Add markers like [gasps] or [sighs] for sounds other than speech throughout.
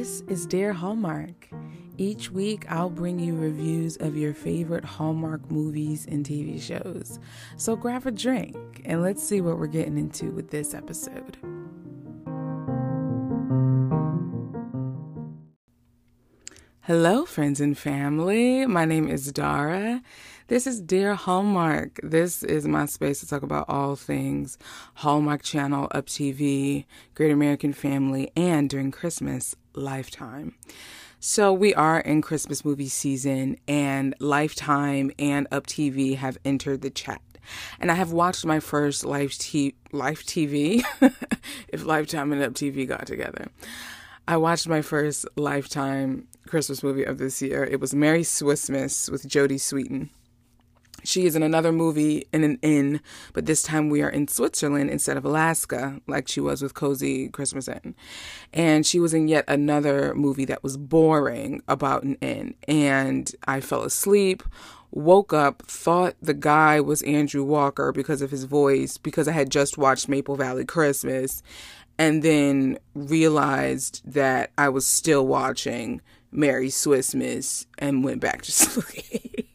This is Dear Hallmark. Each week, I'll bring you reviews of your favorite Hallmark movies and TV shows. So grab a drink and let's see what we're getting into with this episode. Hello, friends and family. My name is Dara. This is Dear Hallmark. This is my space to talk about all things Hallmark Channel, Up TV, Great American Family, and during Christmas, Lifetime. So we are in Christmas movie season, and Lifetime and Up TV have entered the chat. And I have watched my first Life, t- Life TV, [laughs] if Lifetime and Up TV got together. I watched my first Lifetime Christmas movie of this year. It was Merry Swissmas with Jodie Sweetin. She is in another movie in an inn, but this time we are in Switzerland instead of Alaska, like she was with Cozy Christmas Inn. And she was in yet another movie that was boring about an inn. And I fell asleep, woke up, thought the guy was Andrew Walker because of his voice, because I had just watched Maple Valley Christmas, and then realized that I was still watching Merry Swissmas and went back to [laughs] sleep.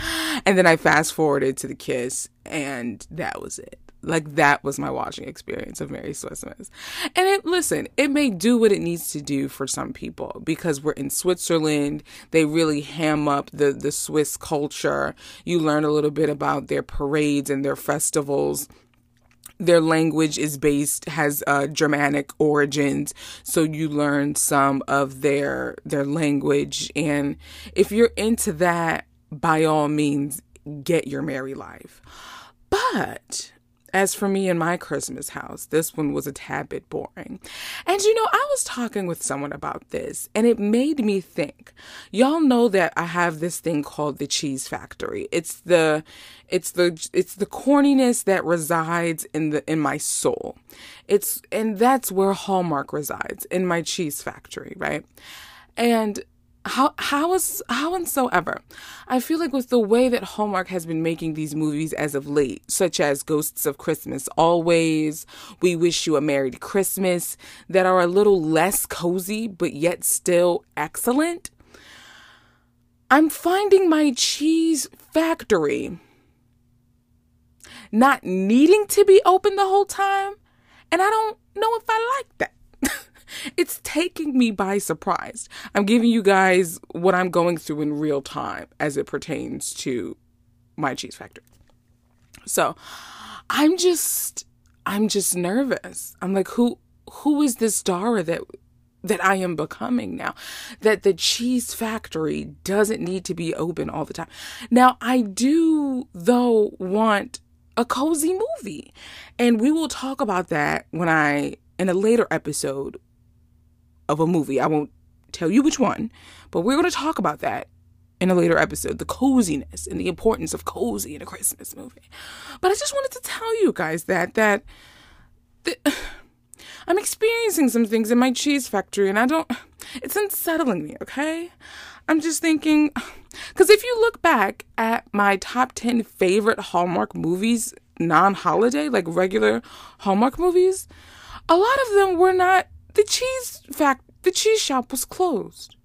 [gasps] and then I fast forwarded to the kiss, and that was it. Like that was my watching experience of Merry Swissmas. And it listen, it may do what it needs to do for some people because we're in Switzerland. They really ham up the the Swiss culture. You learn a little bit about their parades and their festivals their language is based has uh, Germanic origins, so you learn some of their their language. And if you're into that, by all means, get your merry life. But as for me and my Christmas house, this one was a tad bit boring. And you know, I was talking with someone about this and it made me think. Y'all know that I have this thing called the cheese factory. It's the it's the it's the corniness that resides in the in my soul. It's and that's where Hallmark resides, in my cheese factory, right? And how how is how and so ever. I feel like with the way that hallmark has been making these movies as of late such as ghosts of christmas always we wish you a merry christmas that are a little less cozy but yet still excellent i'm finding my cheese factory not needing to be open the whole time and i don't know if i like that [laughs] it's taking me by surprise. I'm giving you guys what I'm going through in real time as it pertains to my cheese factory. So, I'm just I'm just nervous. I'm like who who is this Dara that that I am becoming now. That the cheese factory doesn't need to be open all the time. Now, I do, though, want a cozy movie. And we will talk about that when I, in a later episode, of a movie. I won't tell you which one, but we're going to talk about that in a later episode the coziness and the importance of cozy in a Christmas movie. But I just wanted to tell you guys that, that, that [sighs] I'm experiencing some things in my cheese factory and I don't, it's unsettling me, okay? I'm just thinking, [sighs] because if you look back at my top 10 favorite Hallmark movies, non holiday, like regular Hallmark movies, a lot of them were not the cheese fact the cheese shop was closed.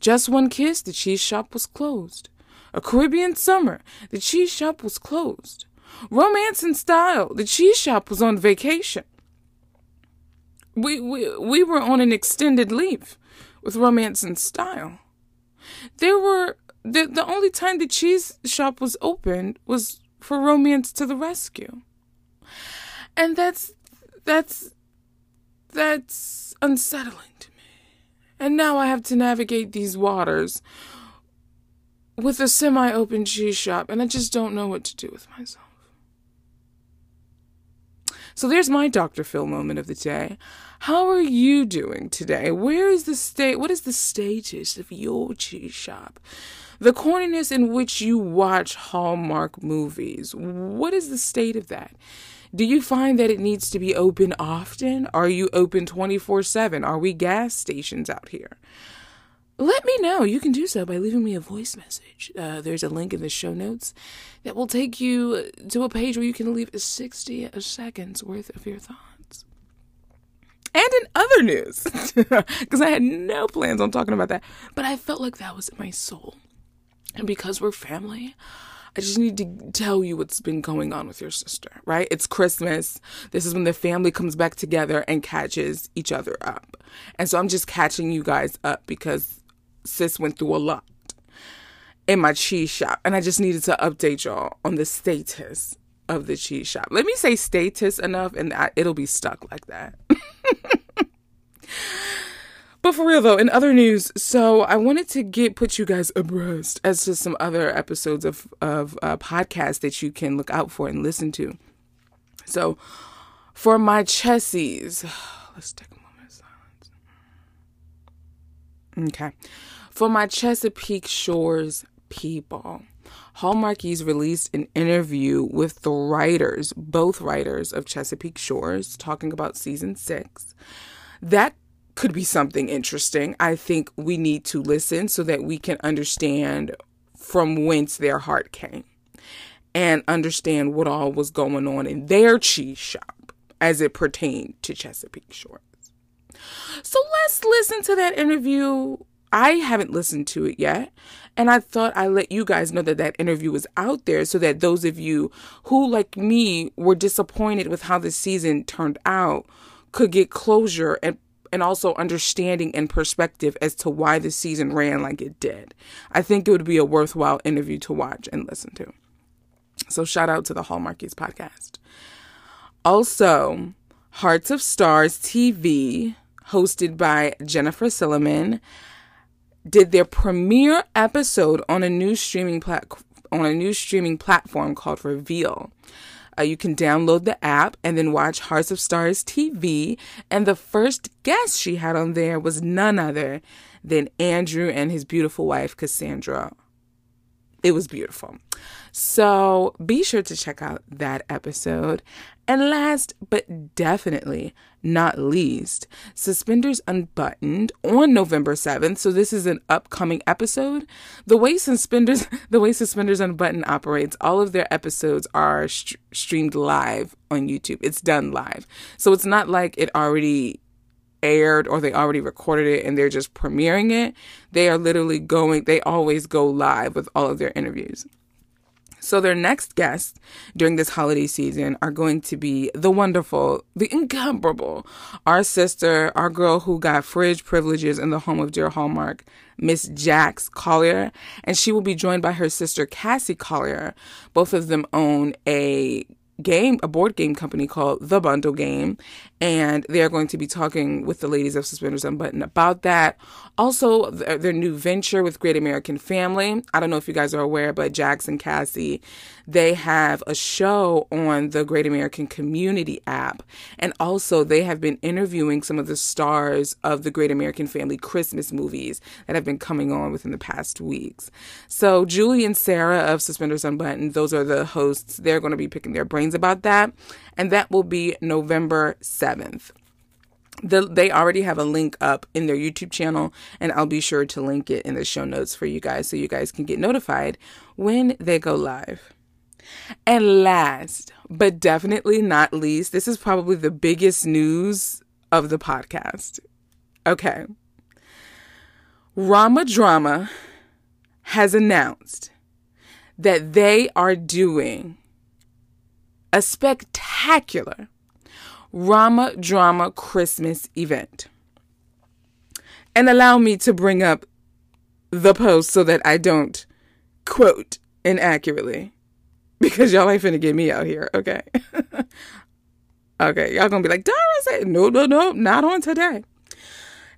Just one kiss, the cheese shop was closed. A Caribbean summer, the cheese shop was closed. Romance and style, the cheese shop was on vacation. We we we were on an extended leave with romance and style. There were the the only time the cheese shop was open was for romance to the rescue. And that's that's that's unsettling to me. And now I have to navigate these waters with a semi open cheese shop, and I just don't know what to do with myself. So there's my Dr. Phil moment of the day. How are you doing today? Where is the state? What is the status of your cheese shop? The corniness in which you watch Hallmark movies. What is the state of that? Do you find that it needs to be open often? Are you open 24 7? Are we gas stations out here? Let me know. You can do so by leaving me a voice message. Uh, there's a link in the show notes that will take you to a page where you can leave 60 seconds worth of your thoughts. And in other news, [laughs] because I had no plans on talking about that, but I felt like that was in my soul. And because we're family, I just need to tell you what's been going on with your sister, right? It's Christmas. This is when the family comes back together and catches each other up. And so I'm just catching you guys up because sis went through a lot in my cheese shop. And I just needed to update y'all on the status of the cheese shop. Let me say status enough and it'll be stuck like that. [laughs] But for real though, in other news, so I wanted to get put you guys abreast as to some other episodes of of uh, podcasts that you can look out for and listen to. So, for my Chessies, [sighs] let's take a moment of silence. Okay, for my Chesapeake Shores people. Hallmarkies released an interview with the writers, both writers of Chesapeake Shores, talking about season six. That could be something interesting. I think we need to listen so that we can understand from whence their heart came and understand what all was going on in their cheese shop as it pertained to Chesapeake Shores. So let's listen to that interview. I haven't listened to it yet. And I thought I'd let you guys know that that interview was out there so that those of you who, like me, were disappointed with how the season turned out could get closure and and also understanding and perspective as to why the season ran like it did. I think it would be a worthwhile interview to watch and listen to. So shout out to the Hallmarkies podcast. Also, Hearts of Stars TV, hosted by Jennifer Silliman, did their premiere episode on a new streaming plat- on a new streaming platform called Reveal. Uh, you can download the app and then watch Hearts of Stars TV. And the first guest she had on there was none other than Andrew and his beautiful wife, Cassandra. It was beautiful. So be sure to check out that episode. And last but definitely not least, Suspenders Unbuttoned on November 7th. So this is an upcoming episode. The way Suspenders [laughs] the way Suspenders Unbuttoned operates, all of their episodes are st- streamed live on YouTube. It's done live. So it's not like it already aired or they already recorded it and they're just premiering it. They are literally going they always go live with all of their interviews. So their next guests during this holiday season are going to be the wonderful, the incomparable, our sister, our girl who got fridge privileges in the home of dear Hallmark, Miss Jax Collier, and she will be joined by her sister Cassie Collier. Both of them own a game, a board game company called The Bundle Game, and they are going to be talking with the ladies of Suspenders Unbuttoned about that. Also, their, new venture with Great American Family. I don't know if you guys are aware, but Jax and Cassie, they have a show on the Great American Community app, and also they have been interviewing some of the stars of the Great American Family Christmas movies that have been coming on within the past weeks. So Julie and Sarah of Suspenders Unbuttoned, those are the hosts. They're going to be picking their brains about that, and that will be November 7th. The, they already have a link up in their YouTube channel, and I'll be sure to link it in the show notes for you guys so you guys can get notified when they go live. And last, but definitely not least, this is probably the biggest news of the podcast. Okay. Rama Drama has announced that they are doing a spectacular Rama Drama Christmas event. And allow me to bring up the post so that I don't quote inaccurately. [laughs] Because y'all ain't finna get me out here, okay? [laughs] okay, y'all gonna be like, Dara said, no, no, no, not on today.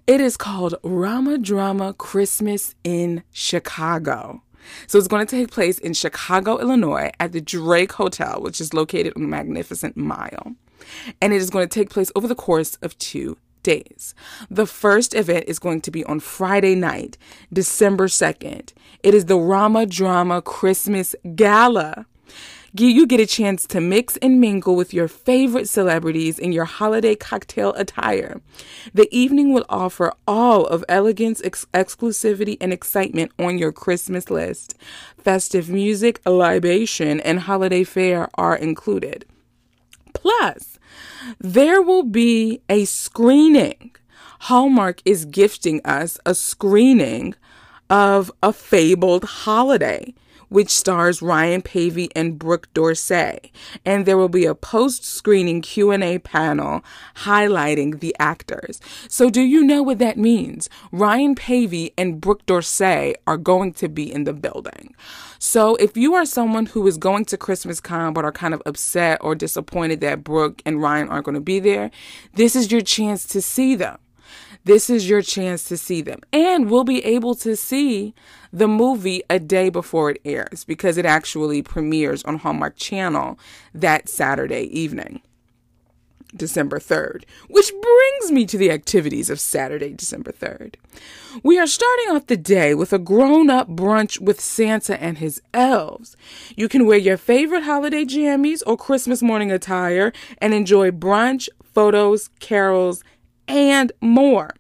It is called Rama Drama Christmas in Chicago. So it's going to take place in Chicago, Illinois at the Drake Hotel, which is located on Magnificent Mile. And it is going to take place over the course of two days. The first event is going to be on Friday night, December 2nd. It is the Rama Drama Christmas Gala you get a chance to mix and mingle with your favorite celebrities in your holiday cocktail attire. The evening will offer all of elegance, ex- exclusivity, and excitement on your Christmas list. Festive music, libation, and holiday fare are included. Plus, there will be a screening. Hallmark is gifting us a screening of A Fabled Holiday which stars Ryan Paevey and Brooke D'Orsay, and there will be a post-screening Q&A panel highlighting the actors. So do you know what that means? Ryan Paevey and Brooke D'Orsay are going to be in the building. So if you are someone who is going to Christmas Con but are kind of upset or disappointed that Brooke and Ryan aren't going to be there, this is your chance to see them. This is your chance to see them. And we'll be able to see the movie a day before it airs because it actually premieres on Hallmark Channel that Saturday evening. December 3rd, which brings me to the activities of Saturday, December 3rd. We are starting off the day with a grown up brunch with Santa and his elves. You can wear your favorite holiday jammies or Christmas morning attire and enjoy brunch, photos, carols, and more.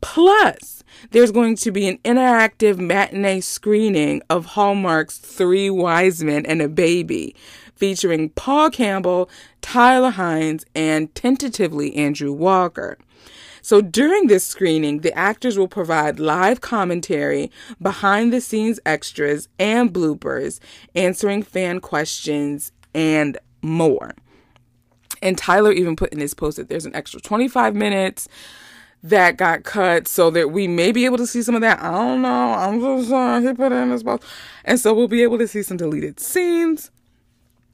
Plus, there's going to be an interactive matinee screening of Hallmark's Three Wise Men and a Baby, featuring Paul Campbell, Tyler Hynes, and tentatively Andrew Walker. So during this screening, the actors will provide live commentary, behind the scenes extras, and bloopers, answering fan questions, and more. And Tyler even put in his post that there's an extra 25 minutes that got cut so that we may be able to see some of that. I don't know. I'm just saying he put it in his post. And so we'll be able to see some deleted scenes.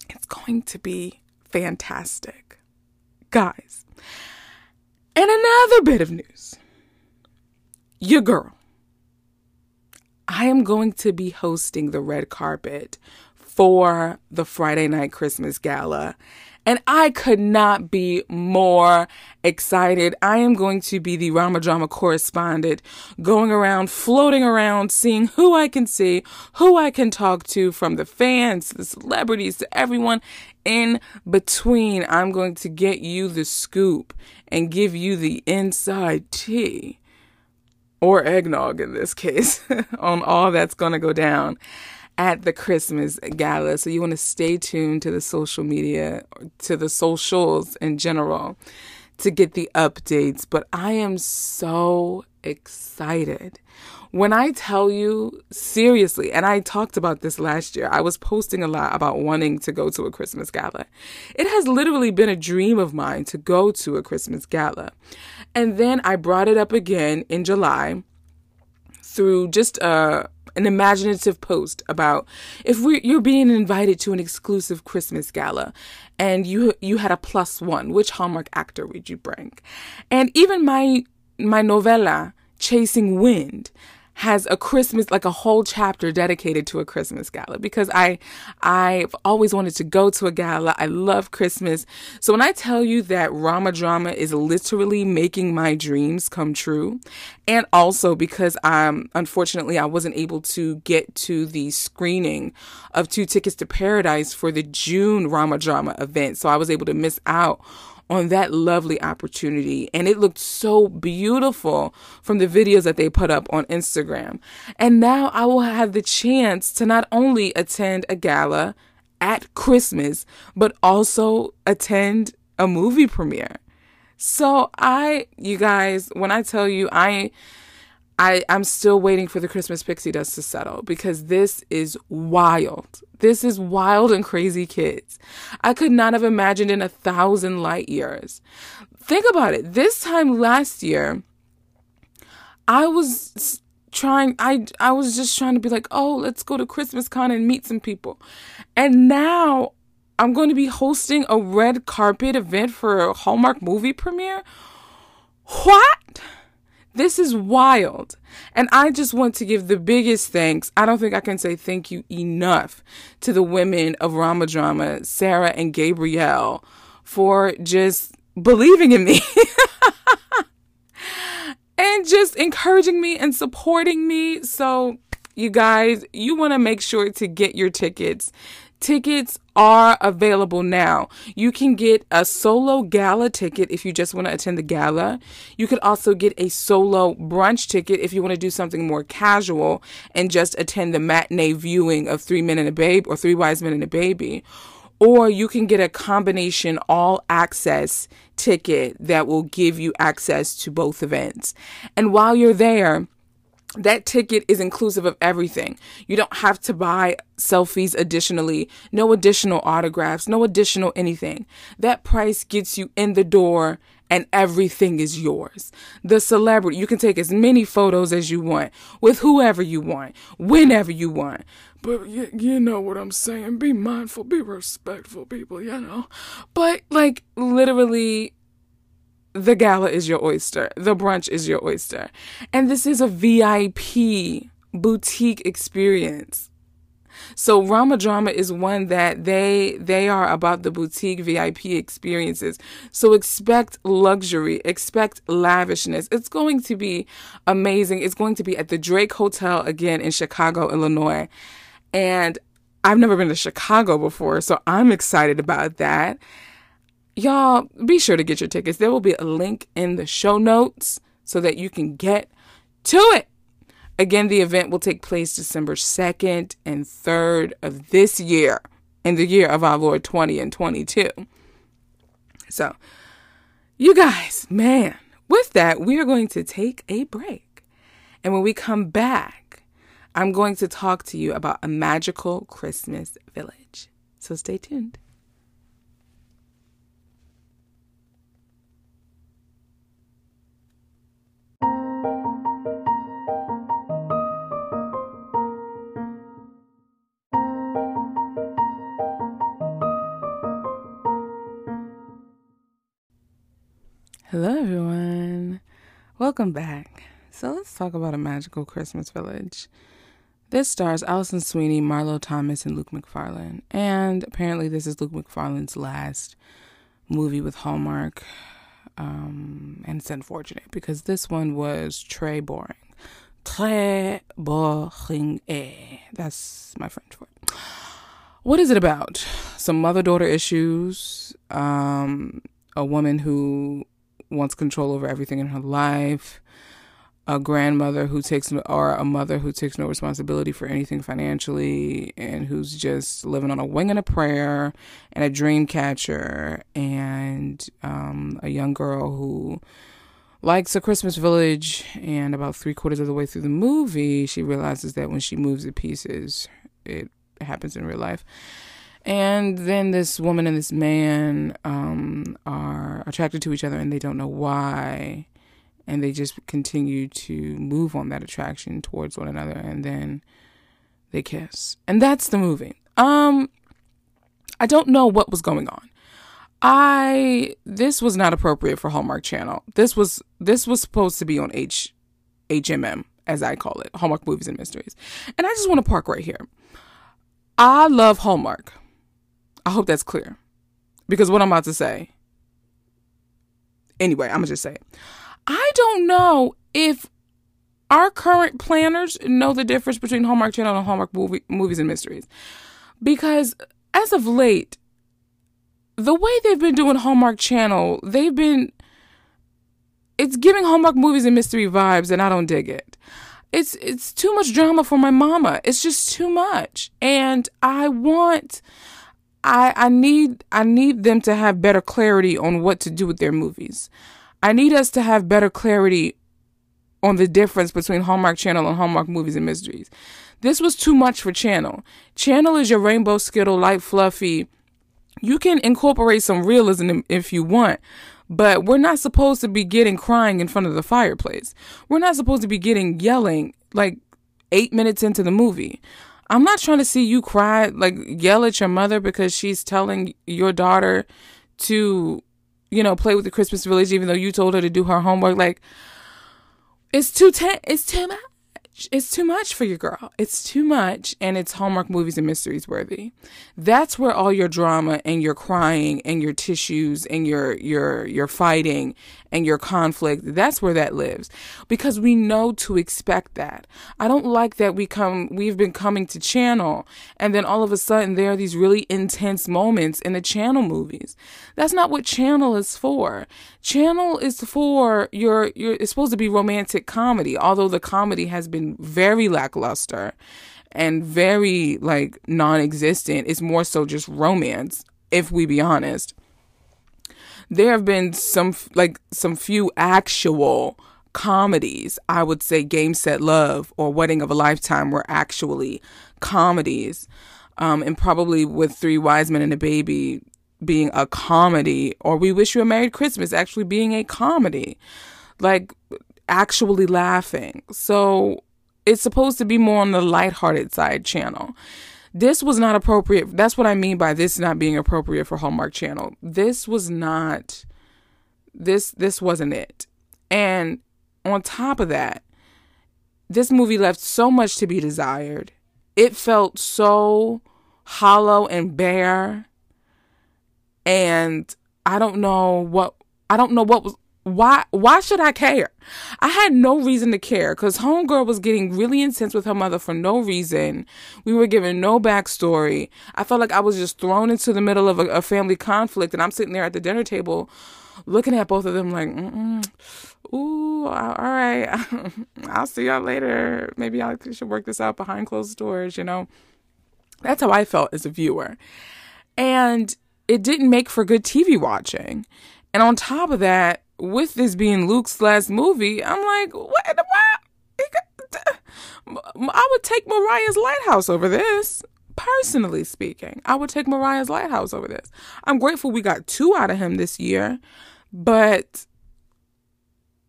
It's going to be fantastic. Guys. And another bit of news. Your girl. I am going to be hosting the red carpet for the Friday night Christmas gala and I could not be more excited. I am going to be the Rama Drama correspondent, going around, floating around, seeing who I can see, who I can talk to from the fans, the celebrities, to everyone in between. I'm going to get you the scoop and give you the inside tea or eggnog in this case [laughs] on all that's going to go down at the Christmas gala. So you want to stay tuned to the social media, to the socials in general to get the updates. But I am so excited. When I tell you seriously, and I talked about this last year, I was posting a lot about wanting to go to a Christmas gala. It has literally been a dream of mine to go to a Christmas gala. And then I brought it up again in July through just a an imaginative post about if we you're being invited to an exclusive Christmas gala and you you had a plus one, which Hallmark actor would you bring? And even my my novella Chasing Wind has a Christmas, like a whole chapter dedicated to a Christmas gala because I, I've always wanted to go to a gala. I love Christmas. So when I tell you that Rama Drama is literally making my dreams come true, and also because I'm, unfortunately, I wasn't able to get to the screening of Two Tickets to Paradise for the June Rama Drama event. So I was able to miss out on that lovely opportunity. And it looked so beautiful from the videos that they put up on Instagram. And now I will have the chance to not only attend a gala at Christmas, but also attend a movie premiere. So I, you guys, when I tell you, I, I, I'm still waiting for the Christmas pixie dust to settle because this is wild. This is wild and crazy kids. I could not have imagined in a thousand light years. Think about it. This time last year, I was trying I I was just trying to be like, "Oh, let's go to Christmas con and meet some people." And now I'm going to be hosting a red carpet event for a Hallmark movie premiere. What? This is wild. And I just want to give the biggest thanks. I don't think I can say thank you enough to the women of Rama Drama, Sarah and Gabrielle, for just believing in me. [laughs] and just encouraging me and supporting me. So, you guys, you want to make sure to get your tickets Tickets are available now. You can get a solo gala ticket if you just want to attend the gala. You could also get a solo brunch ticket if you want to do something more casual and just attend the matinee viewing of Three Men and a Babe or Three Wise Men and a Baby. or you can get a combination all access ticket that will give you access to both events. And while you're there, that ticket is inclusive of everything. You don't have to buy selfies additionally, no additional autographs, no additional anything. That price gets you in the door and everything is yours. The celebrity, you can take as many photos as you want with whoever you want, whenever you want. But you, you know what I'm saying. Be mindful, be respectful, people, you know. But like literally, the gala is your oyster, the brunch is your oyster. And this is a VIP boutique experience. So Rama Drama is one that they they are about the boutique VIP experiences. So expect luxury, expect lavishness. It's going to be amazing. It's going to be at the Drake Hotel again in Chicago, Illinois. And I've never been to Chicago before, so I'm excited about that. Y'all, be sure to get your tickets. There will be a link in the show notes so that you can get to it. Again, the event will take place December 2nd and 3rd of this year, in the year of our Lord 20 and 22. So, you guys, man, with that, we are going to take a break. And when we come back, I'm going to talk to you about a magical Christmas village. So stay tuned. Hello, everyone. Welcome back. So, let's talk about a magical Christmas village. This stars Alison Sweeney, Marlo Thomas, and Luke Macfarlane. And apparently, this is Luke Macfarlane's last movie with Hallmark. Um, and it's unfortunate because this one was très boring. Très boring. Eh. That's my French for it. What is it about? Some mother daughter issues. Um, a woman who wants control over everything in her life, a grandmother who takes or a mother who takes no responsibility for anything financially and who's just living on a wing and a prayer and a dream catcher and um, a young girl who likes a Christmas village and about three quarters of the way through the movie she realizes that when she moves the pieces it happens in real life and then this woman and this man um, are attracted to each other and they don't know why. And they just continue to move on that attraction towards one another. And then they kiss. And that's the movie. Um, I don't know what was going on. I this was not appropriate for Hallmark Channel. This was this was supposed to be on H HMM as I call it, Hallmark Movies and Mysteries. And I just want to park right here. I love Hallmark. I hope that's clear. Because what I'm about to say, anyway, I'm going to just say it. I don't know if our current planners know the difference between Hallmark Channel and Hallmark movie, Movies and Mysteries. Because as of late, the way they've been doing Hallmark Channel, they've been. It's giving Hallmark movies and mystery vibes, and I don't dig it. It's it's too much drama for my mama. It's just too much, and I want I I need I need them to have better clarity on what to do with their movies. I need us to have better clarity on the difference between Hallmark Channel and Hallmark Movies and Mysteries. This was too much for Channel. Channel is your rainbow skittle, light, fluffy. You can incorporate some realism if you want, but we're not supposed to be getting crying in front of the fireplace. We're not supposed to be getting yelling like eight minutes into the movie. I'm not trying to see you cry, like yell at your mother because she's telling your daughter to, you know, play with the Christmas village even though you told her to do her homework. Like, it's too ten, it's much. It's too much for your girl. It's too much, and it's Hallmark movies and mysteries worthy. That's where all your drama and your crying and your tissues and your your your fighting and your conflict. That's where that lives, because we know to expect that. I don't like that we come. We've been coming to channel, and then all of a sudden there are these really intense moments in the channel movies. That's not what channel is for. Channel is for your your. It's supposed to be romantic comedy, although the comedy has been very lackluster and very like non-existent. It's more so just romance, if we be honest. There have been some like some few actual comedies. I would say Game Set Love or Wedding of a Lifetime were actually comedies. Um, and probably with Three Wise Men and a Baby being a comedy, or We Wish You a Merry Christmas actually being a comedy. Like actually laughing. So it's supposed to be more on the lighthearted side channel. This was not appropriate. That's what I mean by this not being appropriate for Hallmark Channel. This was not this this wasn't it. And on top of that, this movie left so much to be desired. It felt so hollow and bare. And I don't know what I don't know what was why why should I care? I had no reason to care because homegirl was getting really intense with her mother for no reason. We were given no backstory. I felt like I was just thrown into the middle of a, a family conflict, and I'm sitting there at the dinner table, looking at both of them like, Mm-mm. "Ooh, all right, [laughs] I'll see y'all later. Maybe I should work this out behind closed doors." You know, that's how I felt as a viewer, and it didn't make for good TV watching. And on top of that, with this being Luke's last movie, I'm like, what in the world? I would take Moriah's Lighthouse over this. Personally speaking, I would take Moriah's Lighthouse over this. I'm grateful we got two out of him this year, but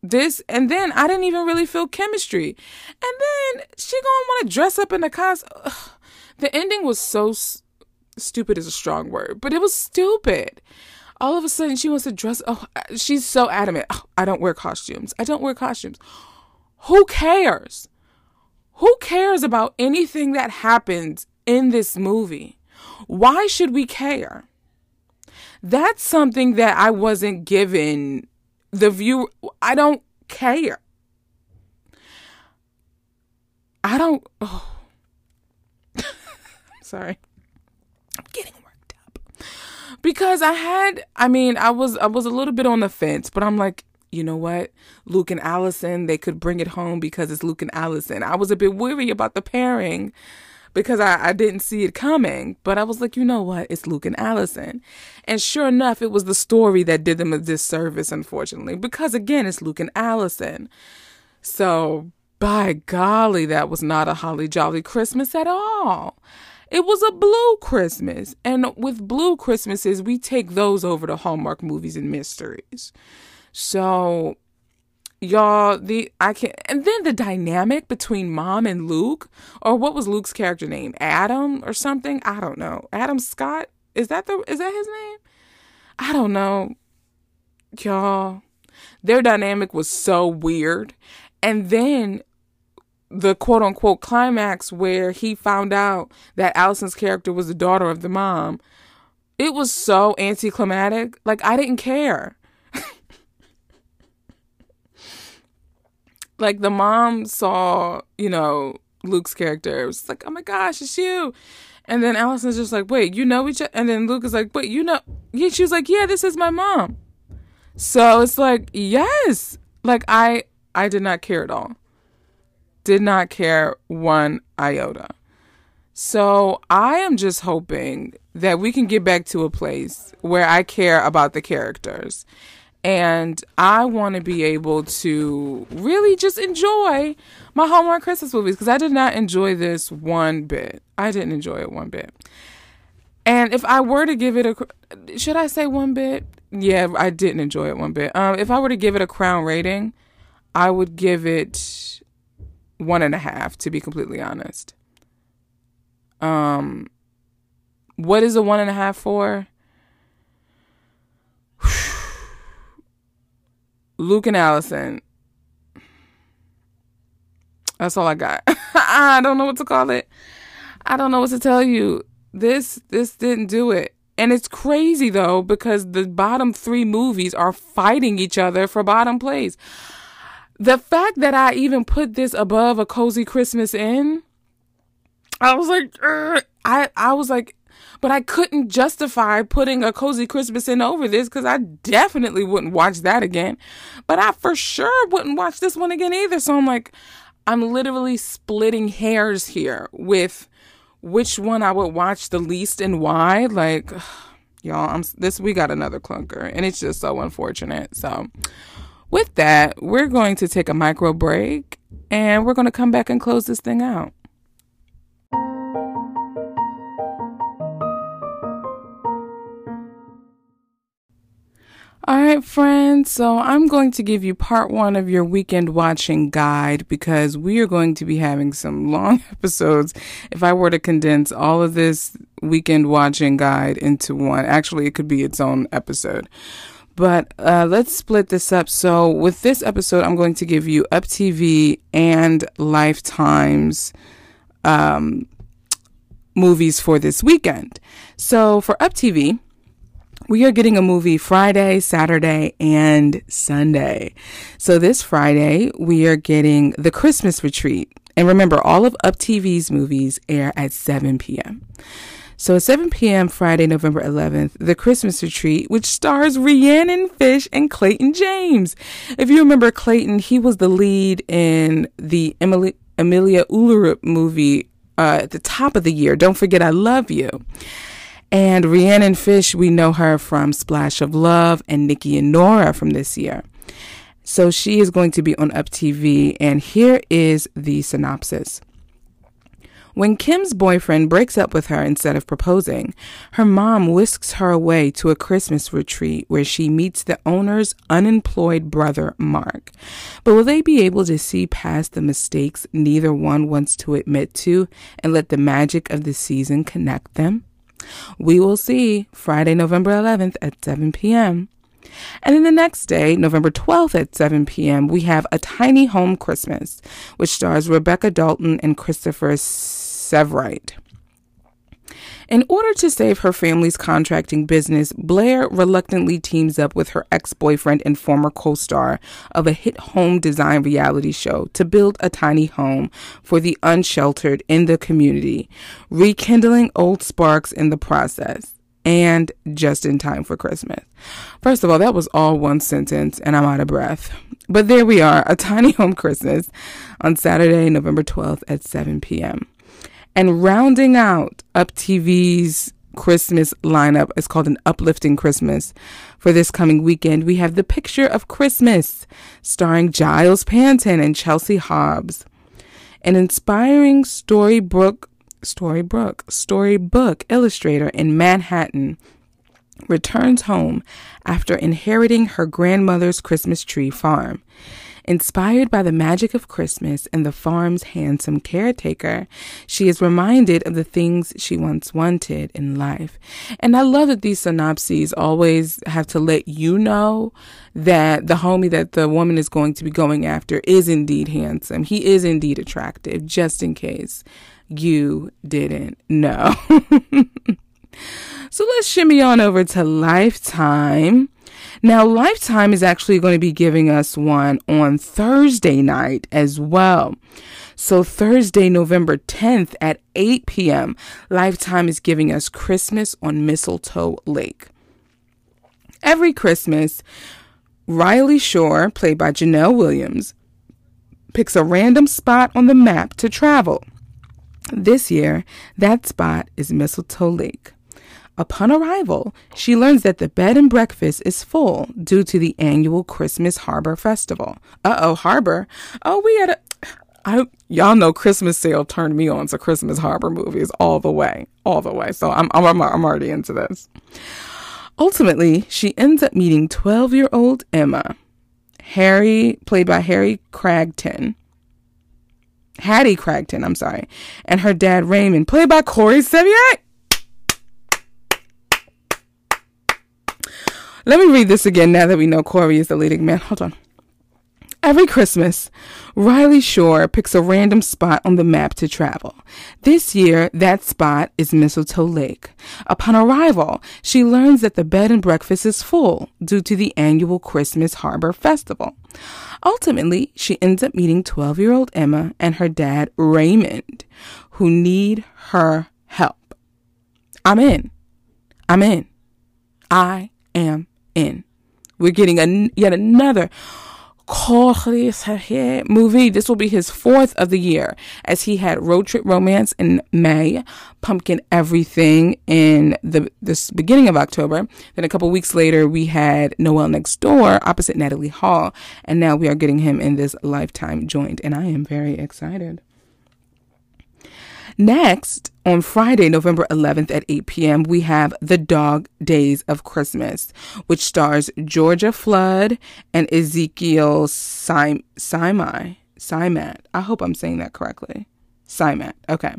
this and then I didn't even really feel chemistry. And then she gonna want to dress up in the costume. The ending was so s- stupid is a strong word, but it was stupid all of a sudden she wants to dress oh she's so adamant oh, i don't wear costumes. I don't wear costumes. Who cares? Who cares about anything that happens in this movie? Why should we care? That's something that i wasn't given the view i don't care. I don't oh. [laughs] Sorry because I had I mean, I was I was a little bit on the fence, but I'm like, you know what? Luke and Alison, they could bring it home because it's Luke and Alison. I was a bit weary about the pairing because I, I didn't see it coming. But I was like, you know what? It's Luke and Alison. And sure enough, it was the story that did them a disservice, unfortunately, because again, it's Luke and Alison. So by golly, that was not a holly jolly Christmas at all. It was a blue Christmas. And with blue Christmases, we take those over to Hallmark movies and mysteries. So y'all the i can and then the dynamic between mom and luke or what was luke's character name? Adam or something? I don't know. Adam scott? Is that the is that his name? I don't know. Y'all their dynamic was so weird. And then the quote unquote climax where he found out that Alison's character was the daughter of the mom, it was so anticlimactic. Like, I didn't care. [laughs] like, the mom saw, you know, Luke's character. It was like, oh my gosh, it's you. And then Alison's just like, wait, you know each other? And then Luke is like, wait, you know? Yeah, she was like, yeah, this is my mom. So it's like, yes. Like, I, I did not care at all did not care one iota. So I am just hoping that we can get back to a place where I care about the characters. And I want to be able to really just enjoy my Hallmark Christmas movies because I did not enjoy this one bit. I didn't enjoy it one bit. And if I were to give it a, should I say one bit? Yeah, I didn't enjoy it one bit. Um, if I were to give it a crown rating, I would give it one and a half, to be completely honest. Um, what is a one and a half for? [sighs] Luke and Alison. That's all I got. [laughs] I don't know what to call it. I don't know what to tell you. This this didn't do it. And it's crazy though because the bottom 3 movies are fighting each other for bottom place the fact that I even put this above a cozy Christmas Inn, I was like, I I was like, but I couldn't justify putting a cozy Christmas Inn over this because I definitely wouldn't watch that again. But I for sure wouldn't watch this one again either. So I'm like, I'm literally splitting hairs here with which one I would watch the least and why. Like, [sighs] y'all, I'm this we got another clunker, and it's just so unfortunate. So, with that, we're going to take a micro break, and we're going to come back and close this thing out. All right, friends. So I'm going to give you part one of your weekend watching guide because we are going to be having some [laughs] long episodes. If I were to condense all of this weekend watching guide into one, actually, it could be its own episode. But uh, let's split this up. So, with this episode, I'm going to give you Up TV and Lifetime's um, movies for this weekend. So, for Up TV, we are getting a movie Friday, Saturday, and Sunday. So this Friday, we are getting The Christmas Retreat. And remember, all of Up TV's movies air at 7 p.m. So at 7 p.m. Friday, November 11th, The Christmas Retreat, which stars Rhiannon Fish and Clayton James. If you remember Clayton, he was the lead in the Emily, Emilia Ullerup movie uh, at the top of the year. Don't forget, I love you. And Rhiannon Fish, we know her from Splash of Love and Nikki and Nora from this year. So she is going to be on Up TV, and here is the synopsis. When Kim's boyfriend breaks up with her instead of proposing, her mom whisks her away to a Christmas retreat where she meets the owner's unemployed brother, Mark. But will they be able to see past the mistakes neither one wants to admit to and let the magic of the season connect them? We will see Friday, November 11th at 7 p.m. And then the next day, November 12th at 7 p.m., we have A Tiny Home Christmas, which stars Rebecca Dalton and Christopher Severide. In order to save her family's contracting business, Blair reluctantly teams up with her ex boyfriend and former co star of a hit home design reality show to build a tiny home for the unsheltered in the community, rekindling old sparks in the process. And just in time for Christmas. First of all, that was all one sentence, and I'm out of breath. But there we are, a tiny home Christmas on Saturday, November 12th at 7 p.m. And rounding out Up TV's Christmas lineup is called an uplifting Christmas. For this coming weekend, we have The Picture of Christmas, starring Giles Panton and Chelsea Hobbs. An inspiring storybook, storybook, storybook illustrator in Manhattan returns home after inheriting her grandmother's Christmas tree farm. Inspired by the magic of Christmas and the farm's handsome caretaker, she is reminded of the things she once wanted in life. And I love that these synopses always have to let you know that the homie that the woman is going to be going after is indeed handsome. He is indeed attractive, just in case you didn't know. [laughs] so let's shimmy on over to Lifetime. Now, Lifetime is actually going to be giving us one on Thursday night as well. So, Thursday, November 10th at 8 p.m., Lifetime is giving us Christmas on Mistletoe Lake. Every Christmas, Riley Shore, played by Janelle Williams, picks a random spot on the map to travel. This year, that spot is Mistletoe Lake. Upon arrival, she learns that the bed and breakfast is full due to the annual Christmas Harbor Festival. Uh oh, Harbor. Oh, we had a. I, y'all know Christmas Sail turned me on to Christmas Harbor movies all the way, all the way. So I'm, I'm, I'm already into this. Ultimately, she ends up meeting 12 year old Emma, Harry, played by Harry Cragton, Hattie Cragton, I'm sorry, and her dad Raymond, played by Corey Sevier. Let me read this again now that we know Corey is the leading man. Hold on. Every Christmas, Riley Shore picks a random spot on the map to travel. This year, that spot is Mistletoe Lake. Upon arrival, she learns that the bed and breakfast is full due to the annual Christmas Harbor Festival. Ultimately, she ends up meeting 12 year old Emma and her dad, Raymond, who need her help. I'm in. I'm in. I am in. We're getting a, yet another movie. This will be his fourth of the year, as he had Road Trip Romance in May, Pumpkin Everything in the this beginning of October. Then a couple weeks later, we had Noel Next Door opposite Natalie Hall, and now we are getting him in this Lifetime joint, and I am very excited. Next, on Friday, November 11th at 8 p.m., we have The Dog Days of Christmas, which stars Georgia Flood and Ezekiel Simai. Simat. I hope I'm saying that correctly. Simat. Okay.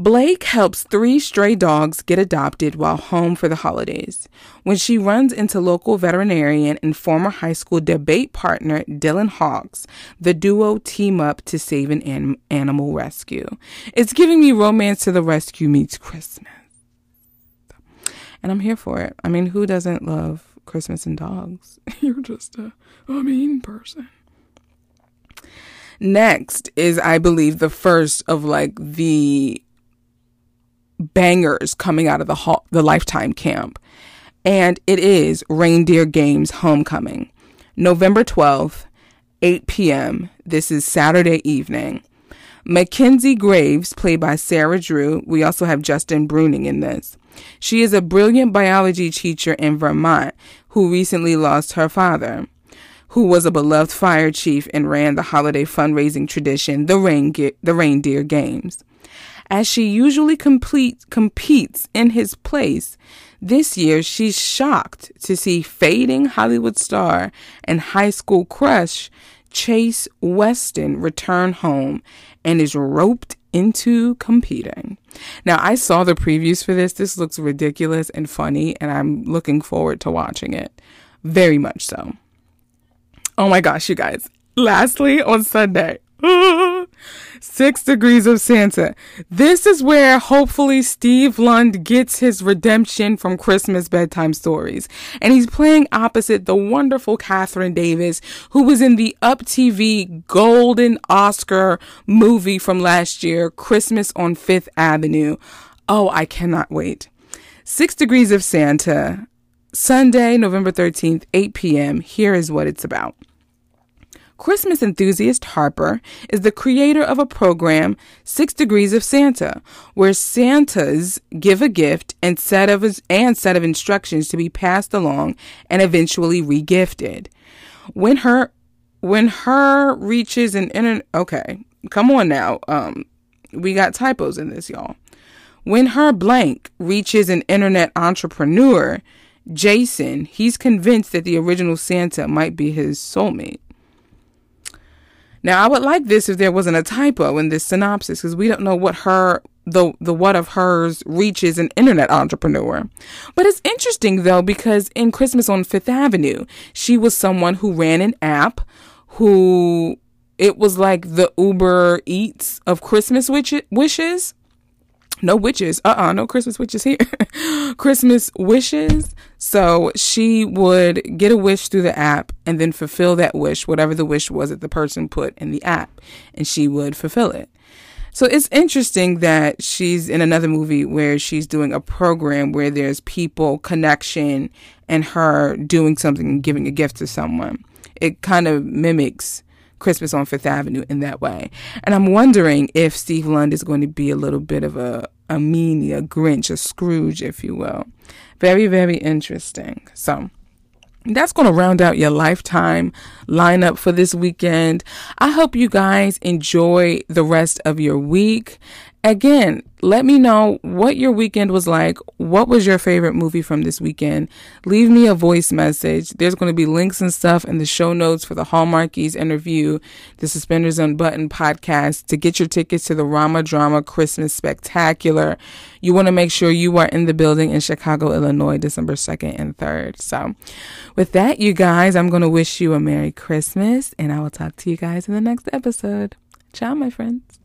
Blake helps three stray dogs get adopted while home for the holidays. When she runs into local veterinarian and former high school debate partner Dylan Hawks, the duo team up to save an anim- animal rescue. It's giving me romance to the rescue meets Christmas. And I'm here for it. I mean, who doesn't love Christmas and dogs? [laughs] You're just a, a mean person. Next is, I believe, the first of like the bangers coming out of the the Lifetime camp. And it is Reindeer Games Homecoming, November 12th, 8 p.m. This is Saturday evening. Mackenzie Graves, played by Sarah Drew. We also have Justin Bruening in this. She is a brilliant biology teacher in Vermont who recently lost her father, who was a beloved fire chief and ran the holiday fundraising tradition, the, the Reindeer Games as she usually complete, competes in his place. This year, she's shocked to see fading Hollywood star and high school crush Chase Weston return home and is roped into competing. Now, I saw the previews for this. This looks ridiculous and funny, and I'm looking forward to watching it. Very much so. Oh my gosh, you guys. Lastly, on Sunday, [laughs] Six Degrees of Santa. This is where hopefully Steve Lund gets his redemption from Christmas bedtime stories. And he's playing opposite the wonderful Catherine Davis, who was in the Up TV Golden Oscar movie from last year, Christmas on Fifth Avenue. Oh, I cannot wait. Six Degrees of Santa, Sunday, November 13th, 8 p.m. Here is what it's about. Christmas enthusiast Harper is the creator of a program, Six Degrees of Santa, where Santas give a gift and set of and set of instructions to be passed along and eventually regifted. When her when her reaches an internet okay, come on now. Um we got typos in this, y'all. When her blank reaches an internet entrepreneur, Jason, he's convinced that the original Santa might be his soulmate. Now, I would like this if there wasn't a typo in this synopsis because we don't know what her the the what of hers reaches an internet entrepreneur. But it's interesting though because in Christmas on Fifth Avenue, she was someone who ran an app who it was like the Uber Eats of Christmas wishes no witches. Uh uh no Christmas witches here. [laughs] Christmas wishes. So she would get a wish through the app and then fulfill that wish, whatever the wish was that the person put in the app, and she would fulfill it. So it's interesting that she's in another movie where she's doing a program where there's people connection and her doing something and giving a gift to someone. It kind of mimics Christmas on Fifth Avenue in that way. And I'm wondering if Steve Lund is going to be a little bit of a, a meanie, a Grinch, a Scrooge, if you will. Very, very interesting. So that's going to round out your lifetime lineup for this weekend. I hope you guys enjoy the rest of your week. Again, let me know what your weekend was like. What was your favorite movie from this weekend? Leave me a voice message. There's going to be links and stuff in the show notes for the Hallmarkies interview, the Suspenders Unbuttoned podcast to get your tickets to the Rama Drama Christmas Spectacular. You want to make sure you are in the building in Chicago, Illinois, December 2nd and 3rd. So, with that, you guys, I'm going to wish you a Merry Christmas and I will talk to you guys in the next episode. Ciao, my friends.